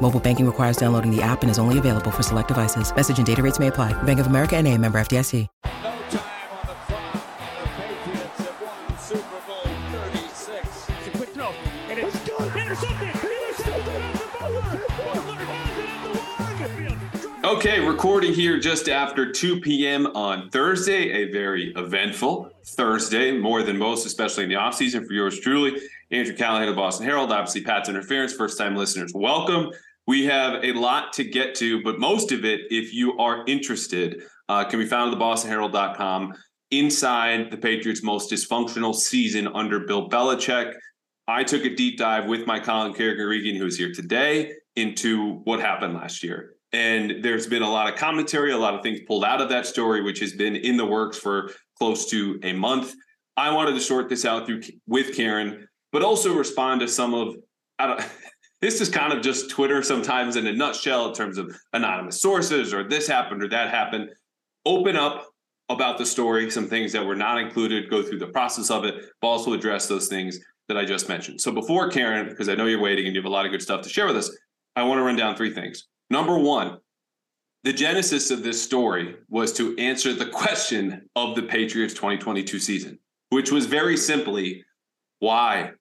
Mobile banking requires downloading the app and is only available for select devices. Message and data rates may apply. Bank of America and a member FDIC. No time on the clock. The Patriots have won Super Bowl 36. It's a quick throw. And it's good. Intercepted. Intercepted at the buzzer. Butler has it at the one. Okay, recording here just after 2 p.m. on Thursday, a very eventful Thursday, more than most, especially in the offseason for yours truly. Andrew Callahan of Boston Herald, obviously Pat's Interference, first time listeners, welcome. We have a lot to get to, but most of it, if you are interested, uh, can be found at thebostonherald.com inside the Patriots' most dysfunctional season under Bill Belichick. I took a deep dive with my colleague Kerrigan who is here today, into what happened last year. And there's been a lot of commentary, a lot of things pulled out of that story, which has been in the works for close to a month. I wanted to sort this out through with Karen, but also respond to some of I don't this is kind of just Twitter sometimes in a nutshell in terms of anonymous sources or this happened or that happened. Open up about the story, some things that were not included, go through the process of it, but also address those things that I just mentioned. So before Karen, because I know you're waiting and you have a lot of good stuff to share with us, I want to run down three things. Number one, the genesis of this story was to answer the question of the Patriots 2022 season, which was very simply why?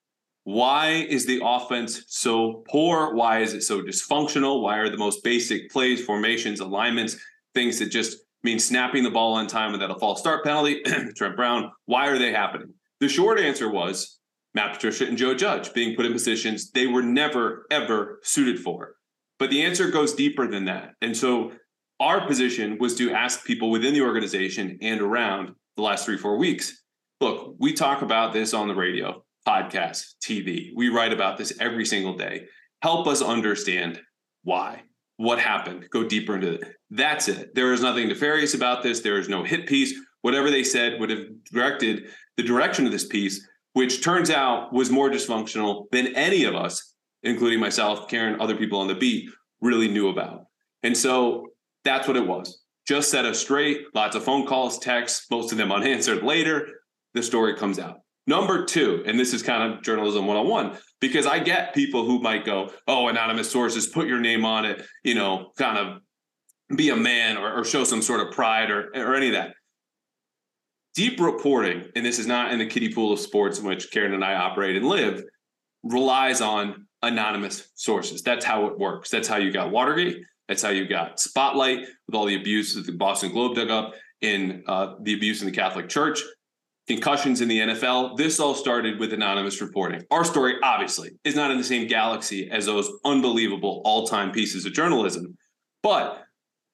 Why is the offense so poor? Why is it so dysfunctional? Why are the most basic plays, formations, alignments, things that just mean snapping the ball on time without a false start penalty? Trent Brown, why are they happening? The short answer was Matt Patricia and Joe Judge being put in positions they were never, ever suited for. But the answer goes deeper than that. And so our position was to ask people within the organization and around the last three, four weeks look, we talk about this on the radio, podcasts, TV. We write about this every single day. Help us understand why, what happened, go deeper into it. That's it. There is nothing nefarious about this. There is no hit piece. Whatever they said would have directed the direction of this piece, which turns out was more dysfunctional than any of us, including myself, Karen, other people on the beat, really knew about. And so that's what it was. Just set us straight, lots of phone calls, texts, most of them unanswered later. The story comes out. Number two, and this is kind of journalism 101, because I get people who might go, oh, anonymous sources, put your name on it, you know, kind of be a man or, or show some sort of pride or, or any of that. Deep reporting, and this is not in the kiddie pool of sports in which Karen and I operate and live, relies on anonymous sources. That's how it works. That's how you got Watergate. That's how you got Spotlight with all the abuse that the Boston Globe dug up in uh, the abuse in the Catholic Church, concussions in the NFL. This all started with anonymous reporting. Our story, obviously, is not in the same galaxy as those unbelievable all time pieces of journalism. But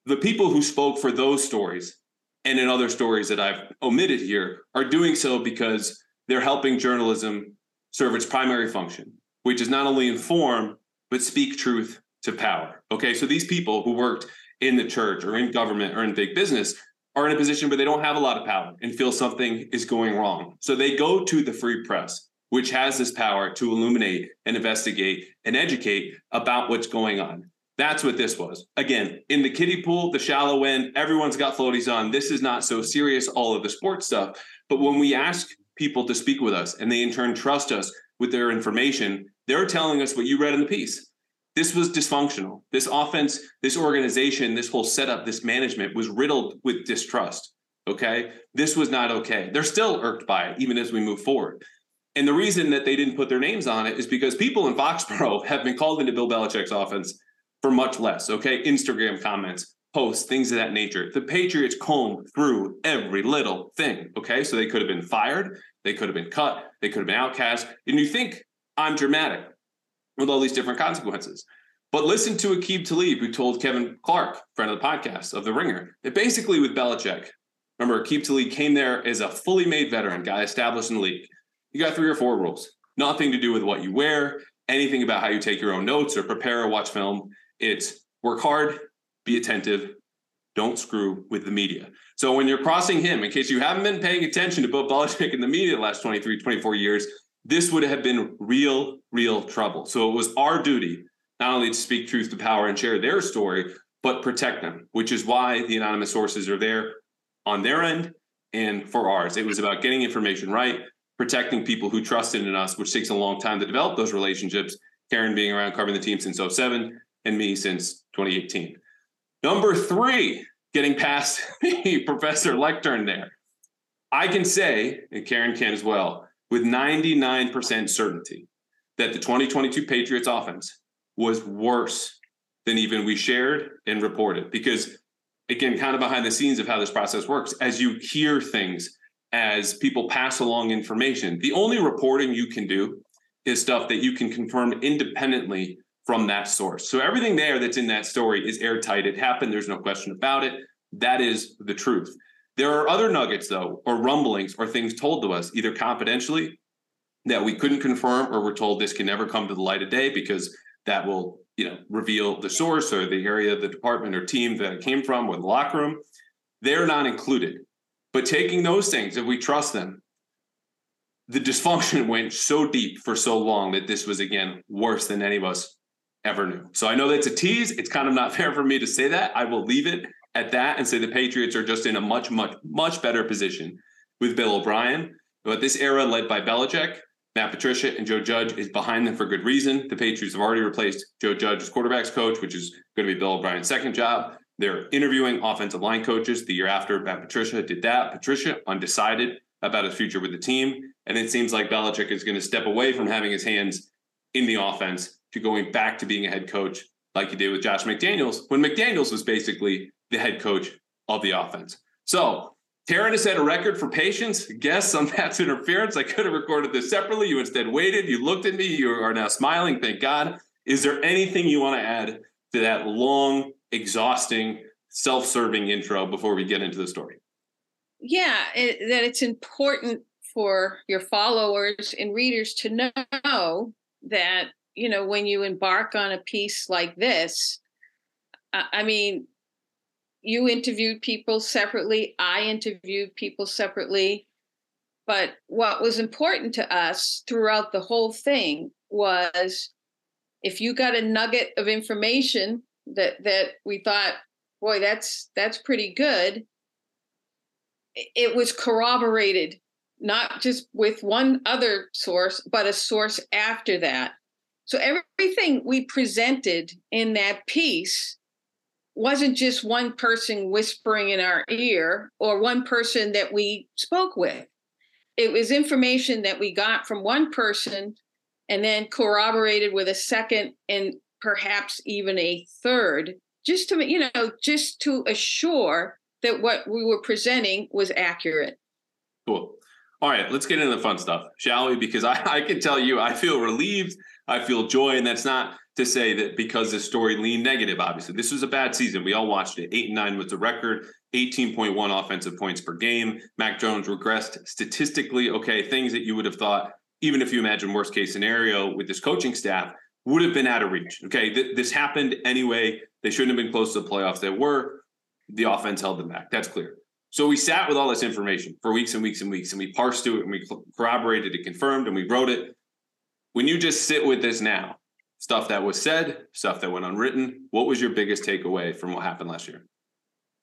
the people who spoke for those stories and in other stories that I've omitted here are doing so because they're helping journalism serve its primary function, which is not only inform, but speak truth to power. Okay, so these people who worked in the church or in government or in big business are in a position where they don't have a lot of power and feel something is going wrong. So they go to the free press, which has this power to illuminate and investigate and educate about what's going on. That's what this was. Again, in the kiddie pool, the shallow end, everyone's got floaties on. This is not so serious, all of the sports stuff. But when we ask people to speak with us and they in turn trust us with their information, they're telling us what you read in the piece. This was dysfunctional. This offense, this organization, this whole setup, this management was riddled with distrust. Okay. This was not okay. They're still irked by it, even as we move forward. And the reason that they didn't put their names on it is because people in Foxborough have been called into Bill Belichick's offense for much less. Okay. Instagram comments, posts, things of that nature. The Patriots combed through every little thing. Okay. So they could have been fired, they could have been cut, they could have been outcast. And you think I'm dramatic with all these different consequences. But listen to Aqib Talib, who told Kevin Clark, friend of the podcast of The Ringer, that basically with Belichick, remember, Aqib Talib came there as a fully made veteran guy established in the league. You got three or four rules, nothing to do with what you wear, anything about how you take your own notes or prepare or watch film. It's work hard, be attentive, don't screw with the media. So when you're crossing him, in case you haven't been paying attention to Bill Belichick in the media the last 23, 24 years, this would have been real, real trouble. So it was our duty not only to speak truth to power and share their story, but protect them, which is why the anonymous sources are there on their end and for ours. It was about getting information right, protecting people who trusted in us, which takes a long time to develop those relationships. Karen being around covering the team since 07 and me since 2018. Number three, getting past professor lectern there. I can say, and Karen can as well, with 99% certainty that the 2022 Patriots offense was worse than even we shared and reported. Because, again, kind of behind the scenes of how this process works, as you hear things, as people pass along information, the only reporting you can do is stuff that you can confirm independently from that source. So everything there that's in that story is airtight. It happened. There's no question about it. That is the truth. There are other nuggets, though, or rumblings or things told to us, either confidentially that we couldn't confirm or we're told this can never come to the light of day because that will you know reveal the source or the area of the department or team that it came from or the locker room. They're not included. But taking those things if we trust them the dysfunction went so deep for so long that this was again worse than any of us ever knew. So i know that's a tease. It's kind of not fair for me to say that. I will leave it at that and say the patriots are just in a much much much better position with bill o'brien but this era led by Belichick Matt Patricia and Joe Judge is behind them for good reason. The Patriots have already replaced Joe Judge as quarterbacks coach, which is going to be Bill O'Brien's second job. They're interviewing offensive line coaches the year after Matt Patricia did that. Patricia undecided about his future with the team. And it seems like Belichick is going to step away from having his hands in the offense to going back to being a head coach like he did with Josh McDaniels when McDaniels was basically the head coach of the offense. So Karen has set a record for patience. Guess on Pat's interference. I could have recorded this separately. You instead waited. You looked at me. You are now smiling. Thank God. Is there anything you want to add to that long, exhausting, self serving intro before we get into the story? Yeah, it, that it's important for your followers and readers to know that, you know, when you embark on a piece like this, I mean, you interviewed people separately i interviewed people separately. But what was important to us throughout the whole thing was if you got a nugget of information that that we thought boy that's that's pretty good it was corroborated not just with one other source but a source after that. So everything we presented in that piece wasn't just one person whispering in our ear or one person that we spoke with. It was information that we got from one person and then corroborated with a second and perhaps even a third, just to, you know, just to assure that what we were presenting was accurate. Cool. All right, let's get into the fun stuff, shall we? Because I, I can tell you, I feel relieved, I feel joy, and that's not to say that because the story leaned negative, obviously. This was a bad season. We all watched it. Eight and nine was the record, 18.1 offensive points per game. Mac Jones regressed statistically. Okay, things that you would have thought, even if you imagine worst case scenario with this coaching staff, would have been out of reach. Okay, th- this happened anyway. They shouldn't have been close to the playoffs. They were. The offense held them back. That's clear. So we sat with all this information for weeks and weeks and weeks, and we parsed through it and we corroborated it, confirmed, and we wrote it. When you just sit with this now, stuff that was said, stuff that went unwritten. What was your biggest takeaway from what happened last year?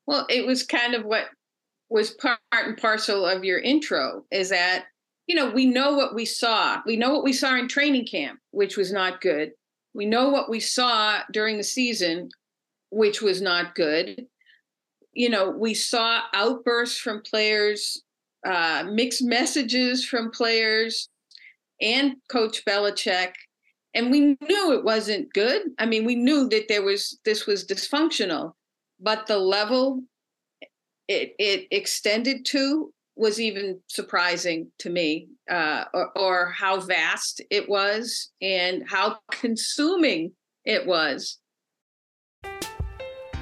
Well, it was kind of what was part and parcel of your intro is that, you know, we know what we saw. We know what we saw in training camp, which was not good. We know what we saw during the season, which was not good. You know, we saw outbursts from players, uh, mixed messages from players and Coach Belichick and we knew it wasn't good i mean we knew that there was this was dysfunctional but the level it, it extended to was even surprising to me, uh, or, or how vast it was and how consuming it was.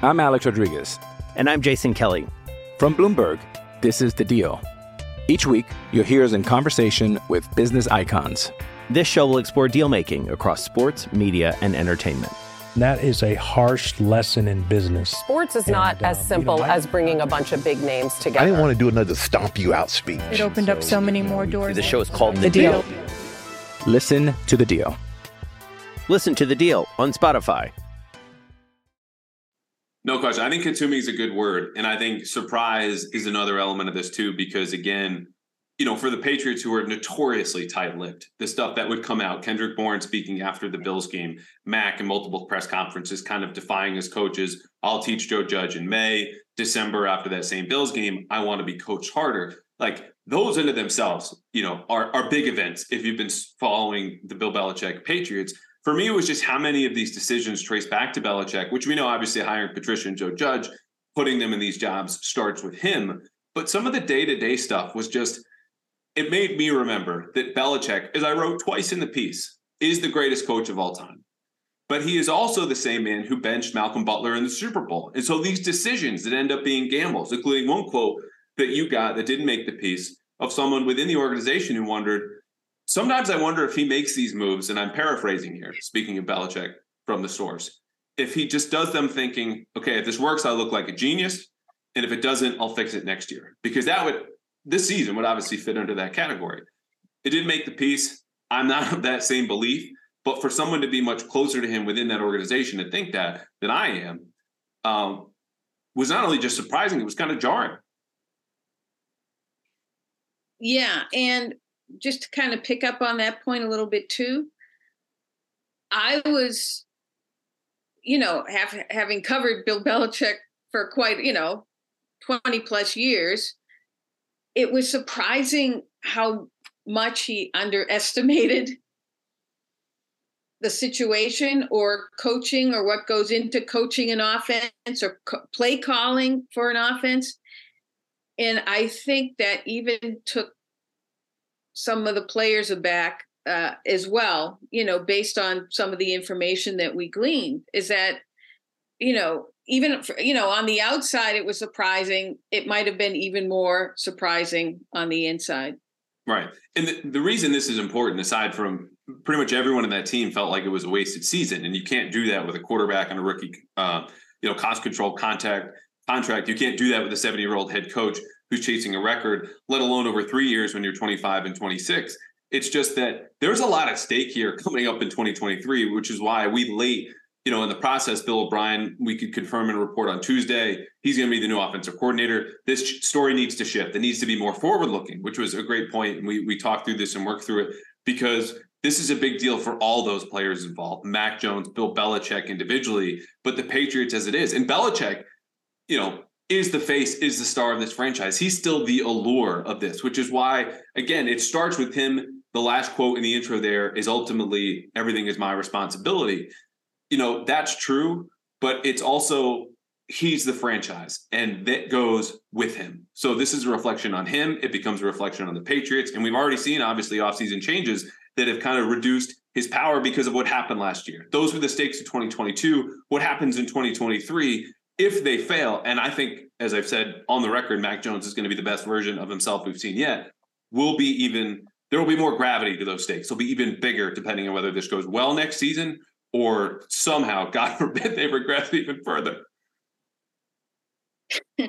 I'm Alex Rodriguez. And I'm Jason Kelly. From Bloomberg, this is The Deal. Each week, you'll hear us in conversation with business icons. This show will explore deal making across sports, media, and entertainment. That is a harsh lesson in business. Sports is not And, as um, you simple know, I- as bringing a bunch of big names together. I didn't want to do another stomp you out speech. It opened up so many more doors. The show is called The, The deal. Deal. Listen to the deal. Listen to The Deal on Spotify. No question. I think consuming is a good word. And I think surprise is another element of this too, because again, you know, for the Patriots who are notoriously tight lipped, the stuff that would come out, Kendrick Bourne speaking after the Bills game, Mac in multiple press conferences, kind of defying his coaches. I'll teach Joe Judge in May, December after that same Bills game. I want to be coached harder. Like those into themselves, you know, are, are big events if you've been following the Bill Belichick Patriots. For me, it was just how many of these decisions trace back to Belichick, which we know obviously hiring Patricia and Joe Judge, putting them in these jobs starts with him. But some of the day to day stuff was just, it made me remember that Belichick, as I wrote twice in the piece, is the greatest coach of all time. But he is also the same man who benched Malcolm Butler in the Super Bowl. And so these decisions that end up being gambles, including one quote that you got that didn't make the piece of someone within the organization who wondered, sometimes I wonder if he makes these moves, and I'm paraphrasing here, speaking of Belichick from the source, if he just does them thinking, okay, if this works, I'll look like a genius. And if it doesn't, I'll fix it next year. Because that would, this season would obviously fit under that category. It did make the piece. I'm not of that same belief, but for someone to be much closer to him within that organization to think that than I am, um, was not only just surprising, it was kind of jarring. Yeah, and just to kind of pick up on that point a little bit too, I was, you know, have, having covered Bill Belichick for quite, you know, 20 plus years, it was surprising how much he underestimated the situation or coaching or what goes into coaching an offense or co- play calling for an offense. And I think that even took some of the players aback uh, as well, you know, based on some of the information that we gleaned, is that, you know, even, you know, on the outside, it was surprising. It might have been even more surprising on the inside. Right. And the, the reason this is important, aside from pretty much everyone in that team felt like it was a wasted season, and you can't do that with a quarterback and a rookie, uh, you know, cost control contact contract. You can't do that with a 70 year old head coach who's chasing a record, let alone over three years when you're 25 and 26. It's just that there's a lot at stake here coming up in 2023, which is why we late, you know, in the process, Bill O'Brien, we could confirm and report on Tuesday. He's going to be the new offensive coordinator. This story needs to shift. It needs to be more forward looking, which was a great point. And we we talked through this and worked through it because this is a big deal for all those players involved. Mac Jones, Bill Belichick individually, but the Patriots as it is. And Belichick, you know, is the face, is the star of this franchise. He's still the allure of this, which is why, again, it starts with him. The last quote in the intro there is ultimately everything is my responsibility. You know, that's true, but it's also he's the franchise and that goes with him. So this is a reflection on him. It becomes a reflection on the Patriots. And we've already seen, obviously, offseason changes that have kind of reduced his power because of what happened last year. Those were the stakes of 2022. What happens in 2023 if they fail? And I think, as I've said on the record, Mac Jones is going to be the best version of himself we've seen yet. Will be even there will be more gravity to those stakes. They'll be even bigger depending on whether this goes well next season or somehow, God forbid, they regress even further. I,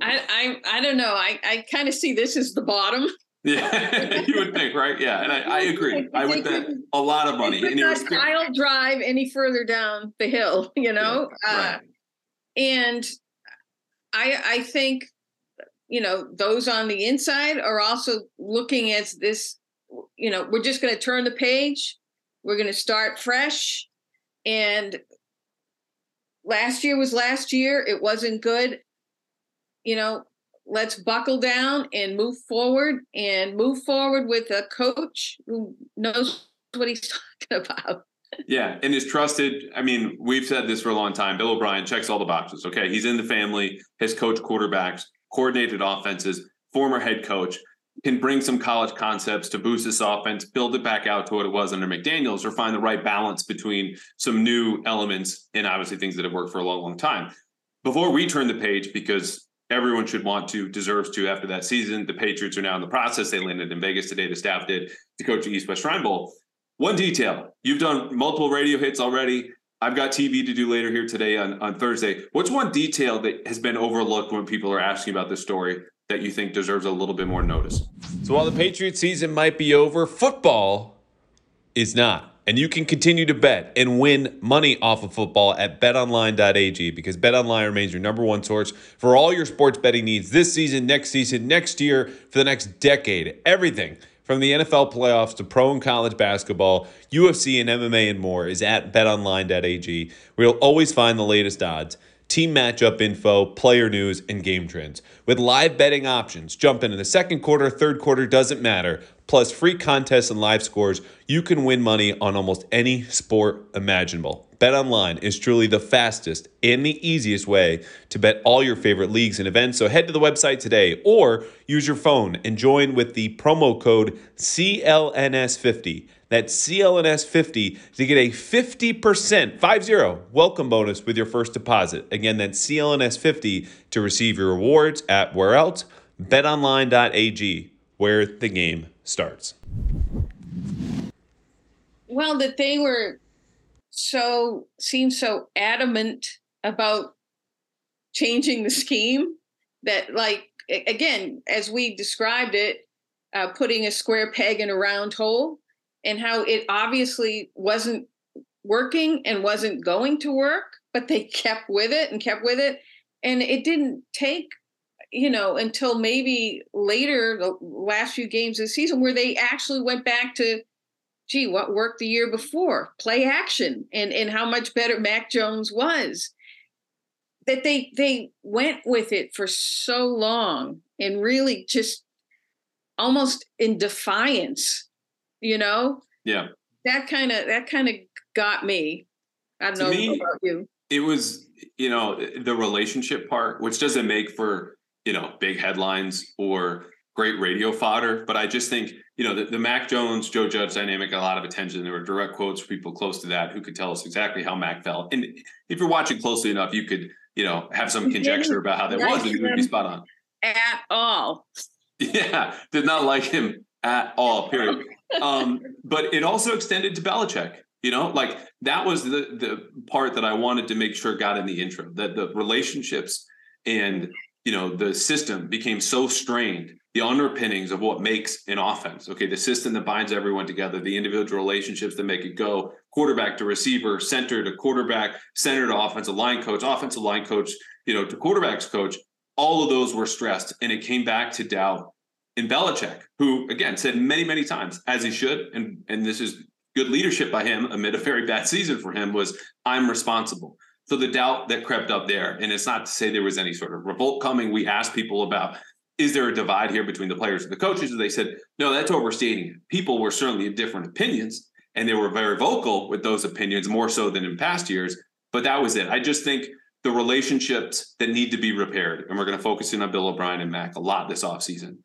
I I don't know. I, I kind of see this as the bottom. Yeah, you would think, right? Yeah, and I, I agree. I would bet a lot of money. And was drive any further down the hill, you know. right. Uh, and I I think you know those on the inside are also looking at this. You know, we're just going to turn the page. We're going to start fresh, and last year was last year. It wasn't good. You know, let's buckle down and move forward and move forward with a coach who knows what he's talking about. Yeah, and is trusted. I mean, we've said this for a long time. Bill O'Brien checks all the boxes. Okay, he's in the family, has coached quarterbacks, coordinated offenses, former head coach, can bring some college concepts to boost this offense, build it back out to what it was under McDaniels, or find the right balance between some new elements and obviously things that have worked for a long, long time. Before we turn the page, because everyone should want to, deserves to after that season, the Patriots are now in the process. They landed in Vegas today. The staff did to coach the East West Shrine Bowl. One detail you've done multiple radio hits already. I've got TV to do later here today on, on Thursday. What's one detail that has been overlooked when people are asking about this story that you think deserves a little bit more notice? So while the Patriots season might be over, football is not. And you can continue to bet and win money off of football at betonline.ag because betonline remains your number one source for all your sports betting needs this season, next season, next year, for the next decade. Everything from the NFL playoffs to pro and college basketball, UFC and MMA and more is at betonline.ag, where you'll always find the latest odds, team matchup info, player news, and game trends. With live betting options, jump in in the second quarter, third quarter, doesn't matter, plus free contests and live scores, you can win money on almost any sport imaginable. BetOnline is truly the fastest and the easiest way to bet all your favorite leagues and events. So head to the website today or use your phone and join with the promo code CLNS50. That's CLNS50 to get a 50%, 50 welcome bonus with your first deposit. Again, that's CLNS50 to receive your rewards at where else? BetOnline.ag, where the game starts. Well, that they were so seemed so adamant about changing the scheme that like again as we described it uh, putting a square peg in a round hole and how it obviously wasn't working and wasn't going to work but they kept with it and kept with it and it didn't take you know until maybe later the last few games of the season where they actually went back to gee, what worked the year before? Play action and, and how much better Mac Jones was. That they they went with it for so long and really just almost in defiance, you know? Yeah. That kind of that kind of got me. I don't To know me, about you. It was, you know, the relationship part, which doesn't make for, you know, big headlines or great radio fodder. But I just think, you know, the, the Mac Jones, Joe Judge dynamic got a lot of attention. There were direct quotes from people close to that who could tell us exactly how Mac felt. And if you're watching closely enough, you could, you know, have some conjecture about how that like was, and you would be spot on. At all. Yeah, did not like him at all. Period. Um, but it also extended to Belichick. You know, like that was the the part that I wanted to make sure got in the intro. That the relationships and you know the system became so strained. The underpinnings of what makes an offense. Okay, the system that binds everyone together, the individual relationships that make it go. Quarterback to receiver, center to quarterback, center to offensive line coach, offensive line coach, you know, to quarterbacks coach all of those were stressed and it came back to doubt in Belichick, who again said many, many times, as he should, and and this is good leadership by him amid a very bad season for him, was I'm responsible. So the doubt that crept up there, and it's not to say there was any sort of revolt coming. We asked people about is there a divide here between the players and the coaches? And they said, no, that's overstating it. People were certainly of different opinions, and they were very vocal with those opinions, more so than in past years. But that was it. I just think the relationships that need to be repaired, and we're going to focus in on Bill O'Brien and Mac a lot this offseason,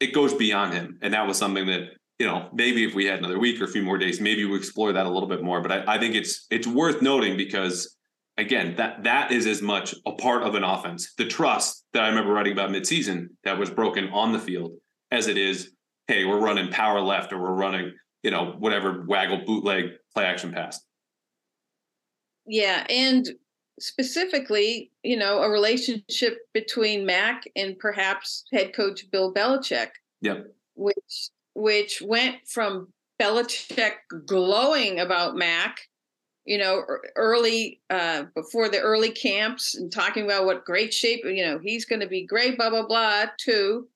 it goes beyond him. And that was something that, you know, maybe if we had another week or a few more days, maybe we explore that a little bit more. But I, I think it's it's worth noting because again, that that is as much a part of an offense. The trust that I remember writing about midseason that was broken on the field as it is, hey, we're running power left or we're running, you know, whatever waggle bootleg play action pass. Yeah, and specifically, you know, a relationship between Mac and perhaps head coach Bill Belichick, Yep. which which went from Belichick glowing about Mac, you know, early uh, before the early camps and talking about what great shape, you know, he's going to be great, blah blah blah. To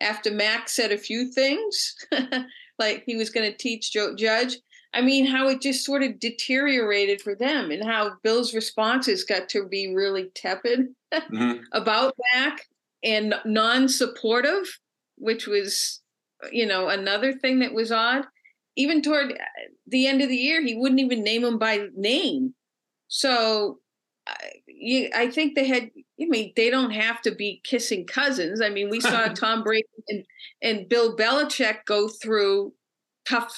after Mac said a few things, like he was going to teach Joe Judge. I mean, how it just sort of deteriorated for them, and how Bill's responses got to be really tepid Mhm. about Mac and non-supportive, which was, you know, another thing that was odd. even toward the end of the year, he wouldn't even name him by name. So you, I think they had. I mean, they don't have to be kissing cousins. I mean, we saw Tom Brady and, and Bill Belichick go through tough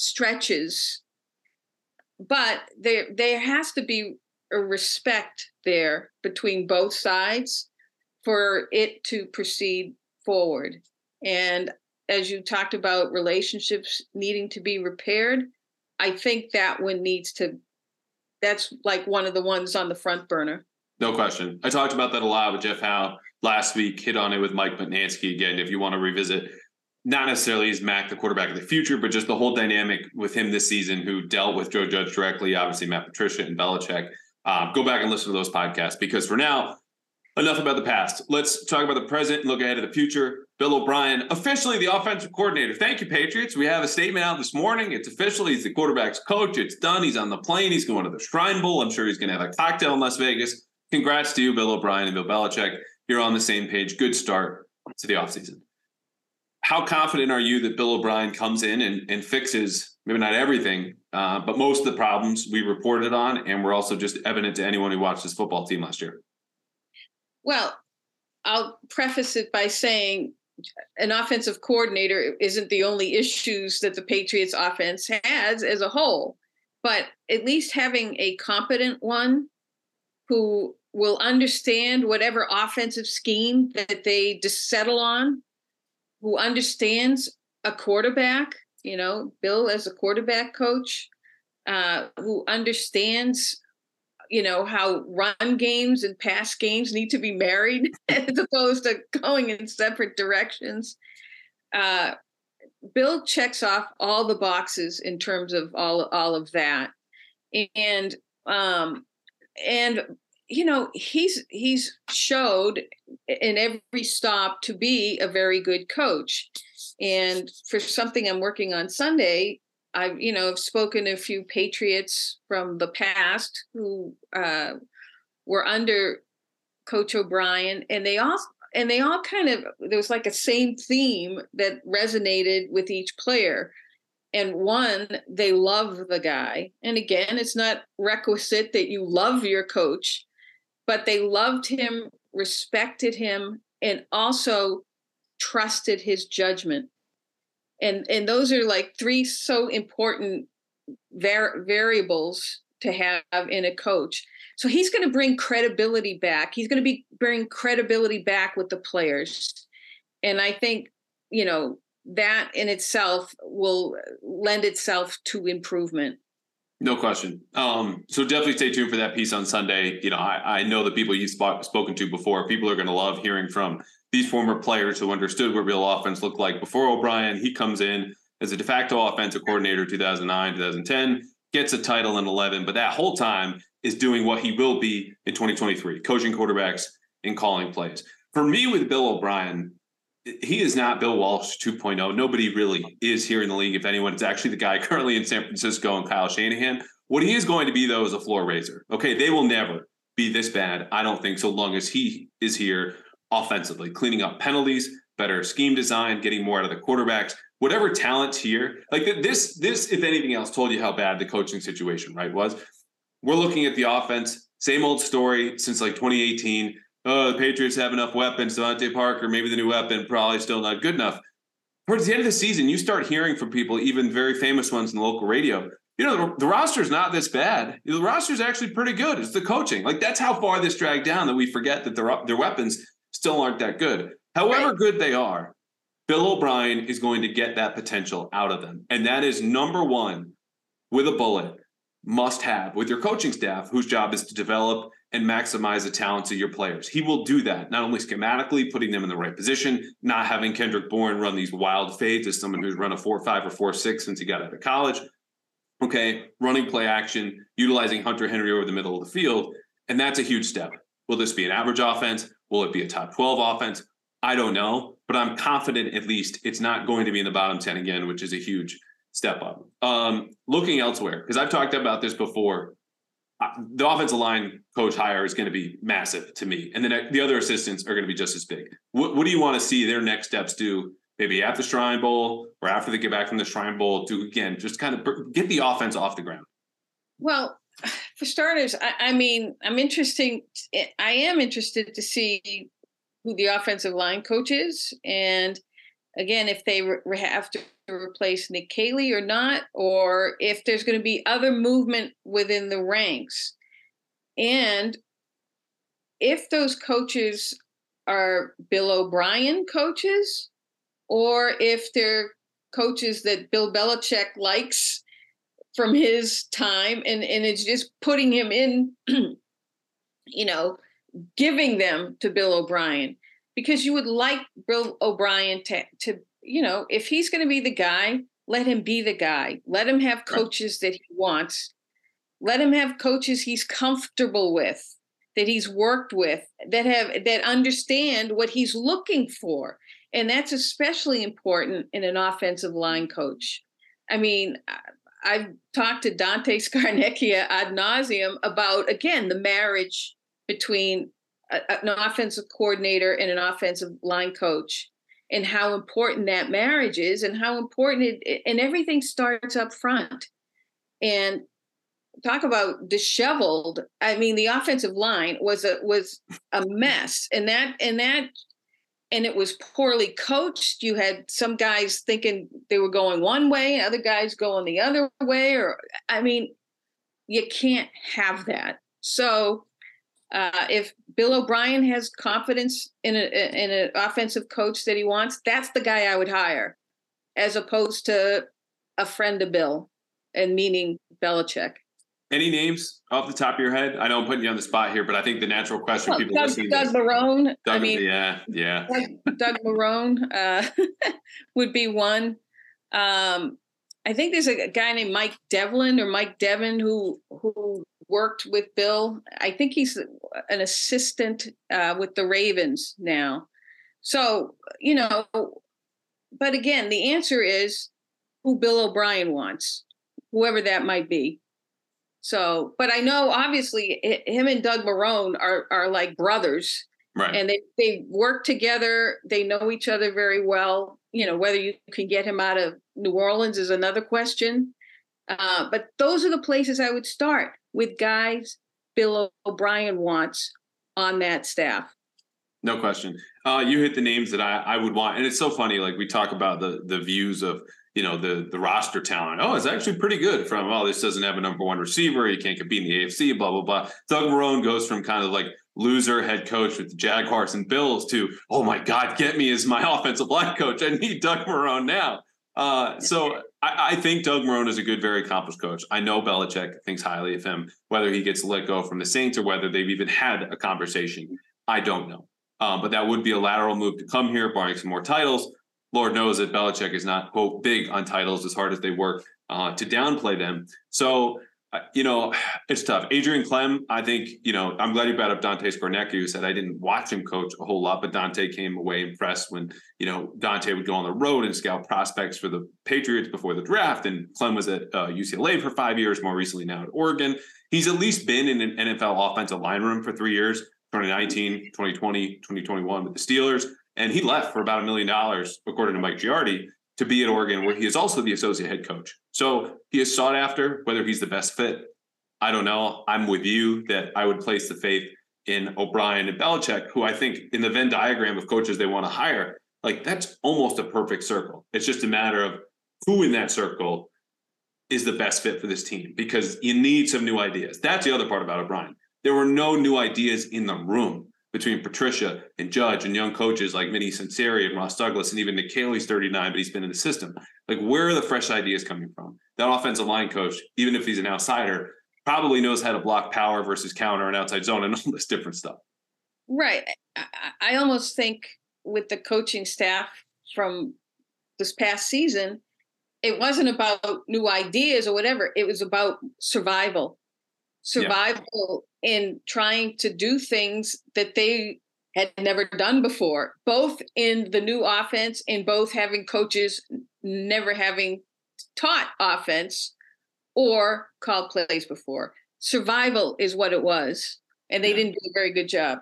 stretches, but there there has to be a respect there between both sides for it to proceed forward. And as you talked about relationships needing to be repaired, I think that one needs to that's like one of the ones on the front burner. No question. I talked about that a lot with Jeff Howe last week, hit on it with Mike Mutnansky again. If you want to revisit, not necessarily is Mac the quarterback of the future, but just the whole dynamic with him this season, who dealt with Joe Judge directly, obviously Matt Patricia and Belichick. Um, go back and listen to those podcasts because for now, enough about the past. Let's talk about the present and look ahead to the future. Bill O'Brien, officially the offensive coordinator. Thank you, Patriots. We have a statement out this morning. It's official. He's the quarterback's coach. It's done. He's on the plane. He's going to the Shrine Bowl. I'm sure he's going to have a cocktail in Las Vegas. Congrats to you, Bill O'Brien and Bill Belichick. You're on the same page. Good start to the offseason. How confident are you that Bill O'Brien comes in and, and fixes maybe not everything, uh, but most of the problems we reported on and were also just evident to anyone who watched this football team last year? Well, I'll preface it by saying an offensive coordinator isn't the only issues that the Patriots offense has as a whole, but at least having a competent one who will understand whatever offensive scheme that they just settle on, who understands a quarterback, you know, Bill as a quarterback coach, uh, who understands you know how run games and pass games need to be married as opposed to going in separate directions. Uh, bill checks off all the boxes in terms of all all of that. And um and you know he's he's showed in every stop to be a very good coach and for something i'm working on sunday I've you know i've spoken to a few patriots from the past who uh, were under Coach O'Brien, and they all and they all kind of there was like a same theme that resonated with each player. And one, they love the guy, and again, it's not requisite that you love your coach, but they loved him, respected him, and also trusted his judgment. And and those are like three so important var- variables to have in a coach. So he's going to bring credibility back. He's going to be bring credibility back with the players. And i think you know that in itself will lend itself to improvement no question. Um, so definitely stay tuned for that piece on Sunday. You know, I, I know the people you've sp- spoken to before, people are going to love hearing from these former players who understood what real offense looked like before O'Brien. He comes in as a de facto offensive coordinator 2009, 2010, gets a title in 11, but that whole time is doing what he will be in 2023, coaching quarterbacks and calling plays. For me, with Bill O'Brien, he is not Bill Walsh 2.0. Nobody really is here in the league. If anyone, it's actually the guy currently in San Francisco and Kyle Shanahan. What he is going to be, though, is a floor raiser. Okay, they will never be this bad, I don't think, so long as he is here offensively, cleaning up penalties, better scheme design, getting more out of the quarterbacks, whatever talent's here. Like this, this, if anything else, told you how bad the coaching situation, right, was. We're looking at the offense, same old story since like 2018. Oh, the Patriots have enough weapons. DeVante Parker, maybe the new weapon, probably still not good enough. Towards the end of the season, you start hearing from people, even very famous ones in the local radio. You know, the, the roster is not this bad. The roster is actually pretty good. It's the coaching. Like that's how far this dragged down that we forget that their their weapons still aren't that good. However right. good they are, Bill O'Brien is going to get that potential out of them. And that is number one with a bullet must have with your coaching staff, whose job is to develop and maximize the talents of your players. He will do that, not only schematically, putting them in the right position, not having Kendrick Bourne run these wild fades as someone who's run a 4 5 or 4 6 since he got out of college. Okay, running play action, utilizing Hunter Henry over the middle of the field. And that's a huge step. Will this be an average offense? Will it be a top 12 offense? I don't know, but I'm confident at least it's not going to be in the bottom 10 again, which is a huge step up. Um, looking elsewhere, because I've talked about this before, the offensive line coach hire is going to be massive to me. And then uh, the other assistants are going to be just as big. What, what do you want to see their next steps do maybe at the Shrine Bowl or after they get back from the Shrine Bowl to again just kind of get the offense off the ground? Well, for starters, I, I mean, I'm interesting. Eh, I am interested to see who the offensive line coach is, and again, if they re- have to replace Nick Caley or not, or if there's going to be other movement within the ranks, and if those coaches are Bill O'Brien coaches, or if they're coaches that Bill Belichick likes from his time and and it's just putting him in you know giving them to bill o'brien. Because you would like bill o'brien to to you know if he's going to be the guy let him be the guy. Let him have coaches that he wants. Let him have coaches he's comfortable with that he's worked with that have that understand what he's looking for. And that's especially important in an offensive line coach. I mean I've talked to Dante Scarnecchia ad nauseum about again the marriage between a, an offensive coordinator and an offensive line coach, and how important that marriage is, and how important it and everything starts up front. And talk about disheveled. I mean, the offensive line was a was a mess, and that and that and it was poorly coached. You had some guys thinking they were going one way, and other guys going the other way. Or, I mean, you can't have that. So, uh, if Bill O'Brien has confidence in a, in an offensive coach that he wants, that's the guy I would hire, as opposed to a friend of Bill, and meaning Belichick. Any names off the top of your head? I know I'm putting you on the spot here, but I think the natural question well, people Doug, listening Doug to Marrone. Doug, I mean, yeah, yeah. Doug, Doug Marrone uh, would be one. Um, I think there's a guy named Mike Devlin or Mike Devon who who worked with Bill. I think he's an assistant uh, with the Ravens now. So you know, but again, the answer is who Bill O'Brien wants, whoever that might be. So, but I know obviously him and Doug Marrone are are like brothers, right? And they they work together. They know each other very well. You know, whether you can get him out of New Orleans is another question. Uh, but those are the places I would start with guys Bill O'Brien wants on that staff. No question. Uh, you hit the names that I, I would want, and it's so funny. Like we talk about the the views of you know the the roster talent. Oh, it's actually pretty good. From oh, this doesn't have a number one receiver. He can't compete in the AFC. Blah blah blah. Doug Marrone goes from kind of like loser head coach with the Jaguars and Bills to oh my God, get me as my offensive line coach. I need Doug Marrone now. Uh, so I, I, think Doug Marrone is a good, very accomplished coach. I know Belichick thinks highly of him. Whether he gets let go from the Saints or whether they've even had a conversation, I don't know. Um, but that would be a lateral move to come here, barring some more titles. Lord knows that Belichick is not quote big on titles as hard as they work uh, to downplay them. So you know it's tough. Adrian Klemm, I think you know I'm glad you brought up Dante Scarnecchia, who said I didn't watch him coach a whole lot, but Dante came away impressed when you know Dante would go on the road and scout prospects for the Patriots before the draft, and Klemm was at uh, UCLA for five years, more recently now at Oregon. He's at least been in an NFL offensive line room for three years. 2019, 2020, 2021 with the Steelers. And he left for about a million dollars, according to Mike Giardi, to be at Oregon, where he is also the associate head coach. So he is sought after. Whether he's the best fit, I don't know. I'm with you that I would place the faith in O'Brien and Belichick, who I think in the Venn diagram of coaches they want to hire, like that's almost a perfect circle. It's just a matter of who in that circle is the best fit for this team because you need some new ideas. That's the other part about O'Brien. There were no new ideas in the room between Patricia and Judge and young coaches like Vinny Sunseri and Ross Douglas and even Nick Caley's 39, but he's been in the system. Like, where are the fresh ideas coming from? That offensive line coach, even if he's an outsider, probably knows how to block power versus counter and outside zone and all this different stuff. Right. I almost think with the coaching staff from this past season, it wasn't about new ideas or whatever. It was about survival survival yeah. in trying to do things that they had never done before, both in the new offense and both having coaches never having taught offense or called plays before. Survival is what it was. And they yeah. didn't do a very good job.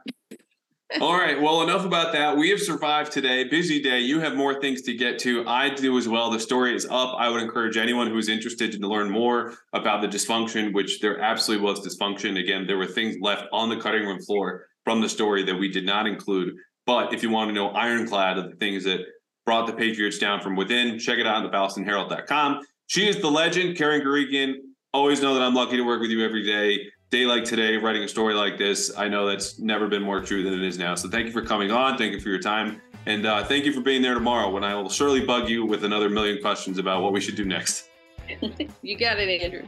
All right. Well, enough about that. We have survived today. Busy day. You have more things to get to. I do as well. The story is up. I would encourage anyone who is interested to learn more about the dysfunction, which there absolutely was dysfunction. Again, there were things left on the cutting room floor from the story that we did not include. But if you want to know ironclad of the things that brought the Patriots down from within, check it out at thebostonherald.com. She is the legend, Karen Guregian. Always know that I'm lucky to work with you every day day like today, writing a story like this, I know that's never been more true than it is now. So thank you for coming on. Thank you for your time. And uh, thank you for being there tomorrow when I will surely bug you with another million questions about what we should do next. you got it, Andrew.